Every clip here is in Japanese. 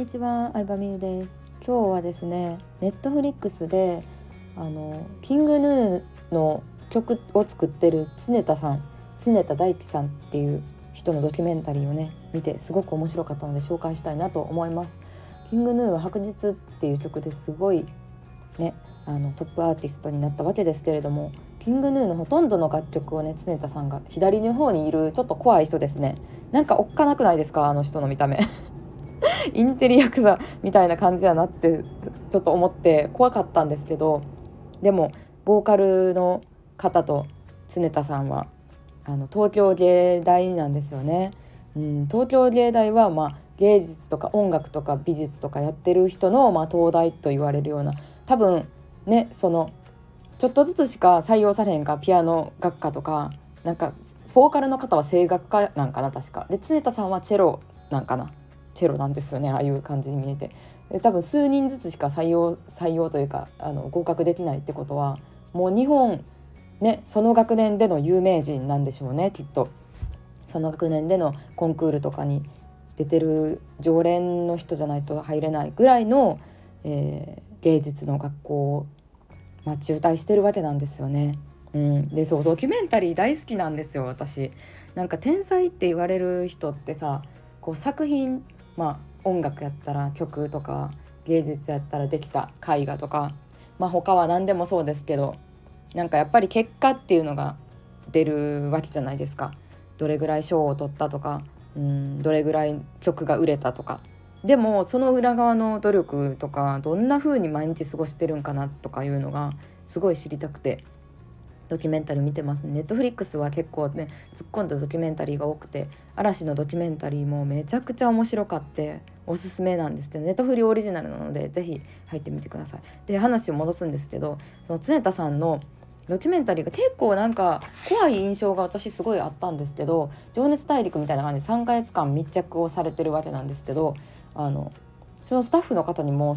にちは、相葉美優です。今日はですね、ネットフリックスであのキングヌーの曲を作ってる常田さん、常田大地さんっていう人のドキュメンタリーをね見てすごく面白かったので紹介したいなと思います。キングヌーは白日っていう曲ですごいねあのトップアーティストになったわけですけれどもキングヌーのほとんどの楽曲をね常田さんが左の方にいるちょっと怖い人ですねなんかおっかなくないですかあの人の見た目インテリヤクザみたいな感じやなってちょっと思って怖かったんですけどでもボーカルの方と常田さんはあの東京芸大なんですよね。うん、東京芸大は、まあ、芸術とか音楽とか美術とかやってる人の、まあ、東大と言われるような多分ねそのちょっとずつしか採用されへんかピアノ学科とかなんかボーカルの方は声楽科なんかな確かで常田さんはチェロなんかなチェロなんですよねああいう感じに見えてで多分数人ずつしか採用採用というかあの合格できないってことはもう日本ねその学年での有名人なんでしょうねきっとその学年でのコンクールとかに出てる常連の人じゃないと入れないぐらいの、えー、芸術の学校を、まあ、中退してるわけなんですよね。うん、でそうドキュメンタリー大好きなんですよ私。なんか天才って言われる人ってさこう作品まあ音楽やったら曲とか芸術やったらできた絵画とかまあ他は何でもそうですけどなんかやっぱり結果っていうのが出るわけじゃないですか。どれぐらい賞を取ったとかうんどれぐらい曲が売れたとかでもその裏側の努力とかどんな風に毎日過ごしてるんかなとかいうのがすごい知りたくてドキュメンタリー見てますネットフリックスは結構ね突っ込んだドキュメンタリーが多くて嵐のドキュメンタリーもめちゃくちゃ面白かっておすすめなんですけどネットフリオリジナルなので是非入ってみてください。で話を戻すんですけどその常田さんのドキュメンタリーが結構なんか怖い印象が私すごいあったんですけど「情熱大陸」みたいな感じで3ヶ月間密着をされてるわけなんですけどあのそのスタッフの方にも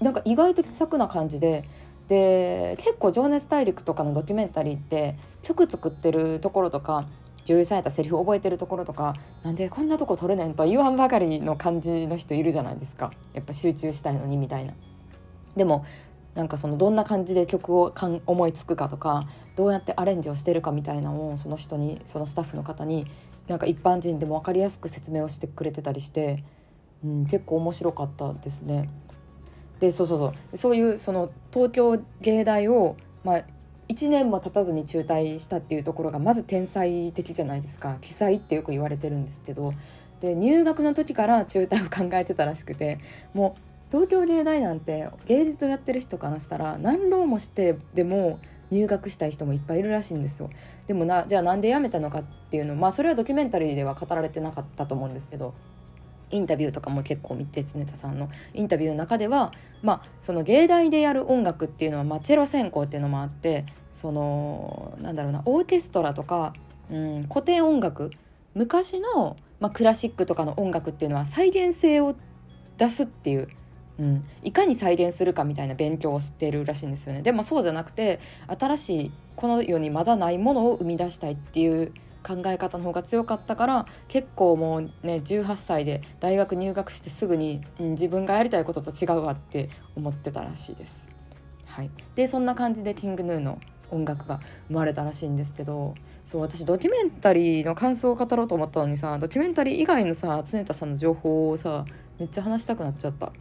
なんか意外と気さくな感じでで結構「情熱大陸」とかのドキュメンタリーって曲作ってるところとか女優さんやったセリフ覚えてるところとかなんでこんなとこ撮るねんと言わんばかりの感じの人いるじゃないですかやっぱ集中したいのにみたいな。でもなんかそのどんな感じで曲をかん思いつくかとかどうやってアレンジをしてるかみたいなのをその人にそのスタッフの方になんか一般人でも分かりやすく説明をしてくれてたりして、うん、結構面白かったですね。でそうそうそう。そういうその東京芸大を、まあ、1年も経たずに中退したっていうところがまず天才的じゃないですか。奇才ってよく言われてるんですけど。で入学の時から中退を考えてたらしくてもう東京芸大なんて芸術をやってる人からしたら何浪もしてでも入学したい人もいっぱいいるらしいんですよ。でもなじゃあなんで辞めたのかっていうのまあそれはドキュメンタリーでは語られてなかったと思うんですけど。インタビューとかも結構見て常田さんのインタビューの中ではまあその芸大でやる音楽っていうのは、まあ、チェロ専攻っていうのもあってそのなんだろうなオーケストラとか、うん、古典音楽昔の、まあ、クラシックとかの音楽っていうのは再現性を出すっていううん、いかに再現するかみたいな勉強をしてるらしいんですよね。でもそうじゃなくて新しいこの世にまだないものを生み出したいっていう考え方の方が強かったから結構もうね18歳で大学入学してすぐに、うん、自分がやりたいことと違うわって思ってたらしいです。はい、でそんな感じでキングヌーの音楽が生まれたらしいんですけどそう私ドキュメンタリーの感想を語ろうと思ったのにさドキュメンタリー以外のさ常田さんの情報をさめっちゃ話したくなっちゃった。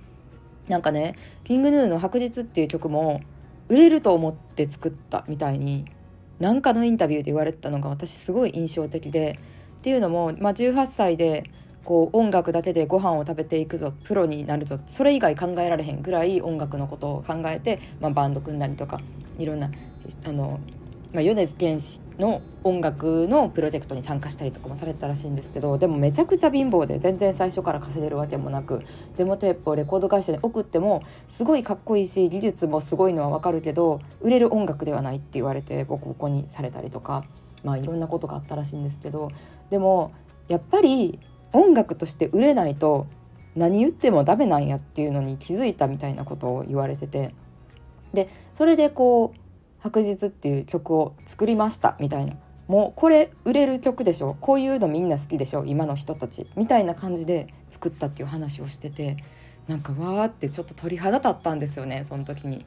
なんかねキングヌーの「白日」っていう曲も売れると思って作ったみたいに何かのインタビューで言われてたのが私すごい印象的でっていうのも、まあ、18歳でこう音楽だけでご飯を食べていくぞプロになるぞそれ以外考えられへんぐらい音楽のことを考えて、まあ、バンド組んだりとかいろんなあのまあ、米津玄師の音楽のプロジェクトに参加したりとかもされたらしいんですけどでもめちゃくちゃ貧乏で全然最初から稼げるわけもなくデモテープをレコード会社に送ってもすごいかっこいいし技術もすごいのはわかるけど売れる音楽ではないって言われてボコボコにされたりとかまあいろんなことがあったらしいんですけどでもやっぱり音楽として売れないと何言ってもダメなんやっていうのに気づいたみたいなことを言われててでそれでこう白日っていう曲を作りましたみたいな。もうこれ売れる曲でしょ？こういうのみんな好きでしょ？今の人たちみたいな感じで作ったっていう話をしてて。なんかわーってちょっと鳥肌立ったんですよねその時に。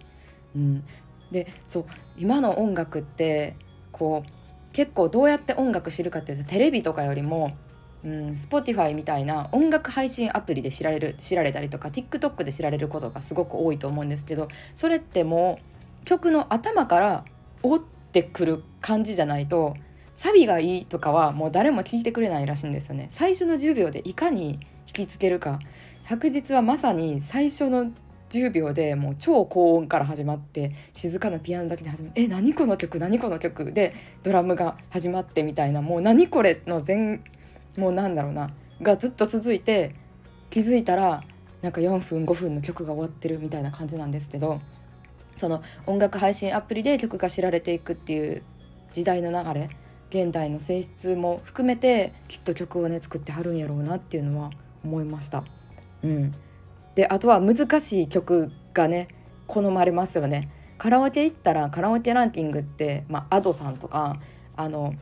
うん、でそう今の音楽ってこう結構どうやって音楽知るかっていうとテレビとかよりもうん、Spotify みたいな音楽配信アプリで知られる知られたりとか TikTok で知られることがすごく多いと思うんですけどそれってもう曲の頭から追ってくる感じじゃないとサビがいいとかはもう誰も聞いてくれないらしいんですよね。最初の10秒でいかに引きつけるか。白日はまさに最初の10秒でもう超高音から始まって静かなピアノだけで始まって「え何この曲？何この曲」でドラムが始まってみたいな。もう「何これ」の全もうなんだろうな。がずっと続いて気づいたらなんか4分5分の曲が終わってるみたいな感じなんですけど。その音楽配信アプリで曲が知られていくっていう時代の流れ現代の性質も含めてきっと曲をね作ってはるんやろうなっていうのは思いました。うん、であとは難しい曲がね好まれますよね。カラオケ行ったらカラオケランキングって、まあ、Ado さんとかあの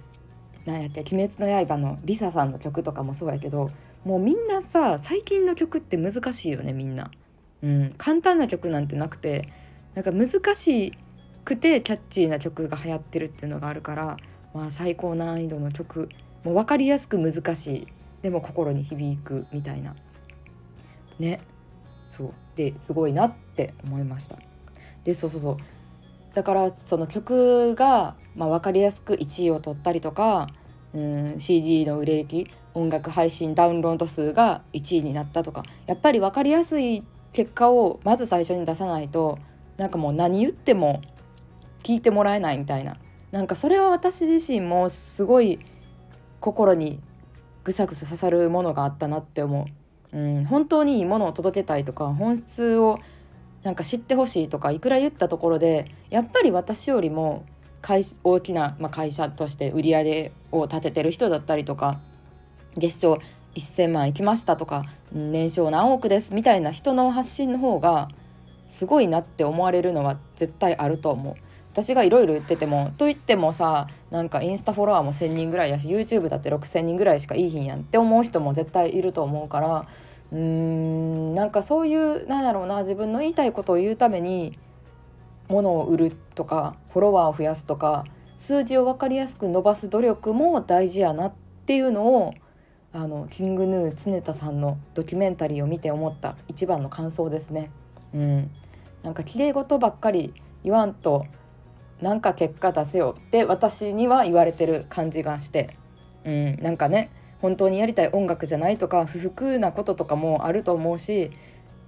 なんやって「鬼滅の刃」のリサさんの曲とかもそうやけどもうみんなさ最近の曲って難しいよねみんな。うん、簡単な曲なんてなくてなんか難しくてキャッチーな曲が流行ってるっていうのがあるから、まあ、最高難易度の曲もう分かりやすく難しいでも心に響くみたいな。ね。そう。ですごいなって思いました。でそうそうそう。だからその曲が、まあ、分かりやすく1位を取ったりとかうん CD の売れ行き音楽配信ダウンロード数が1位になったとかやっぱり分かりやすい結果をまず最初に出さないとなんかもう何言っても聞いてもらえないみたいな。なんかそれは私自身もすごい心にぐさぐさ刺さるものがあったなって思う、うん、本当にいいものを届けたいとか本質をなんか知ってほしいとかいくら言ったところでやっぱり私よりも会大きな、まあ、会社として売り上げを立ててる人だったりとか月賞1,000万いきましたとか年商何億ですみたいな人の発信の方がすごいなって思われるのは絶対あると思う。私がいろいろ言っててもと言ってもさなんかインスタフォロワーも1,000人ぐらいやし YouTube だって6,000人ぐらいしかいいひんやんって思う人も絶対いると思うからうーんなんかそういうなんだろうな自分の言いたいことを言うために物を売るとかフォロワーを増やすとか数字を分かりやすく伸ばす努力も大事やなっていうのをあのキングヌー常田さんのドキュメンタリーを見て思った一番の感想ですね。うん、なんか綺麗事ばっかり言わんとなんか結果出せよって私には言われてる感じがして、うん、なんかね本当にやりたい音楽じゃないとか不服なこととかもあると思うし、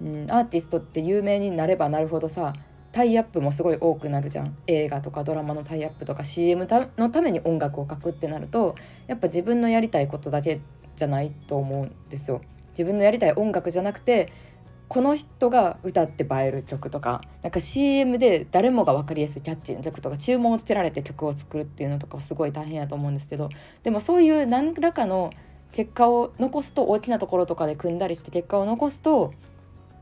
うん、アーティストって有名になればなるほどさタイアップもすごい多くなるじゃん映画とかドラマのタイアップとか CM のために音楽を書くってなるとやっぱ自分のやりたいことだけじゃないと思うんですよ。自分のやりたい音楽じゃなくてこの人が歌って映える曲とかなんか CM で誰もが分かりやすいキャッチーな曲とか注文をつけられて曲を作るっていうのとかすごい大変やと思うんですけどでもそういう何らかの結果を残すと大きなところとかで組んだりして結果を残すと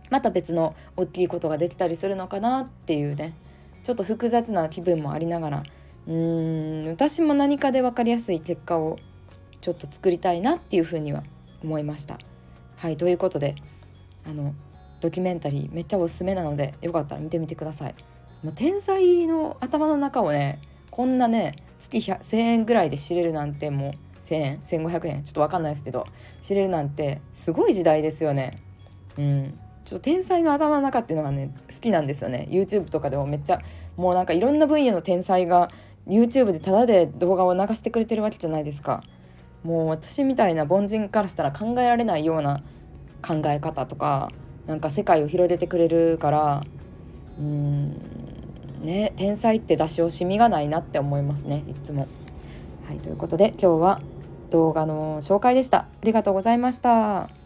また別の大きいことができたりするのかなっていうねちょっと複雑な気分もありながらうーん私も何かで分かりやすい結果をちょっと作りたいなっていうふうには思いました。はいということであのドキュメンタリーめっちゃおすすめなのでよかったら見てみてください。もう天才の頭の中をねこんなね月1000円ぐらいで知れるなんてもう1000円1500円ちょっと分かんないですけど知れるなんてすごい時代ですよね。うんちょっと天才の頭の中っていうのがね好きなんですよね YouTube とかでもめっちゃもうなんかいろんな分野の天才が YouTube でタダで動画を流してくれてるわけじゃないですかもう私みたいな凡人からしたら考えられないような考え方とかなんか世界を広げてくれるからうんね天才って出し惜しみがないなって思いますねいつも。はいということで今日は動画の紹介でした。ありがとうございました。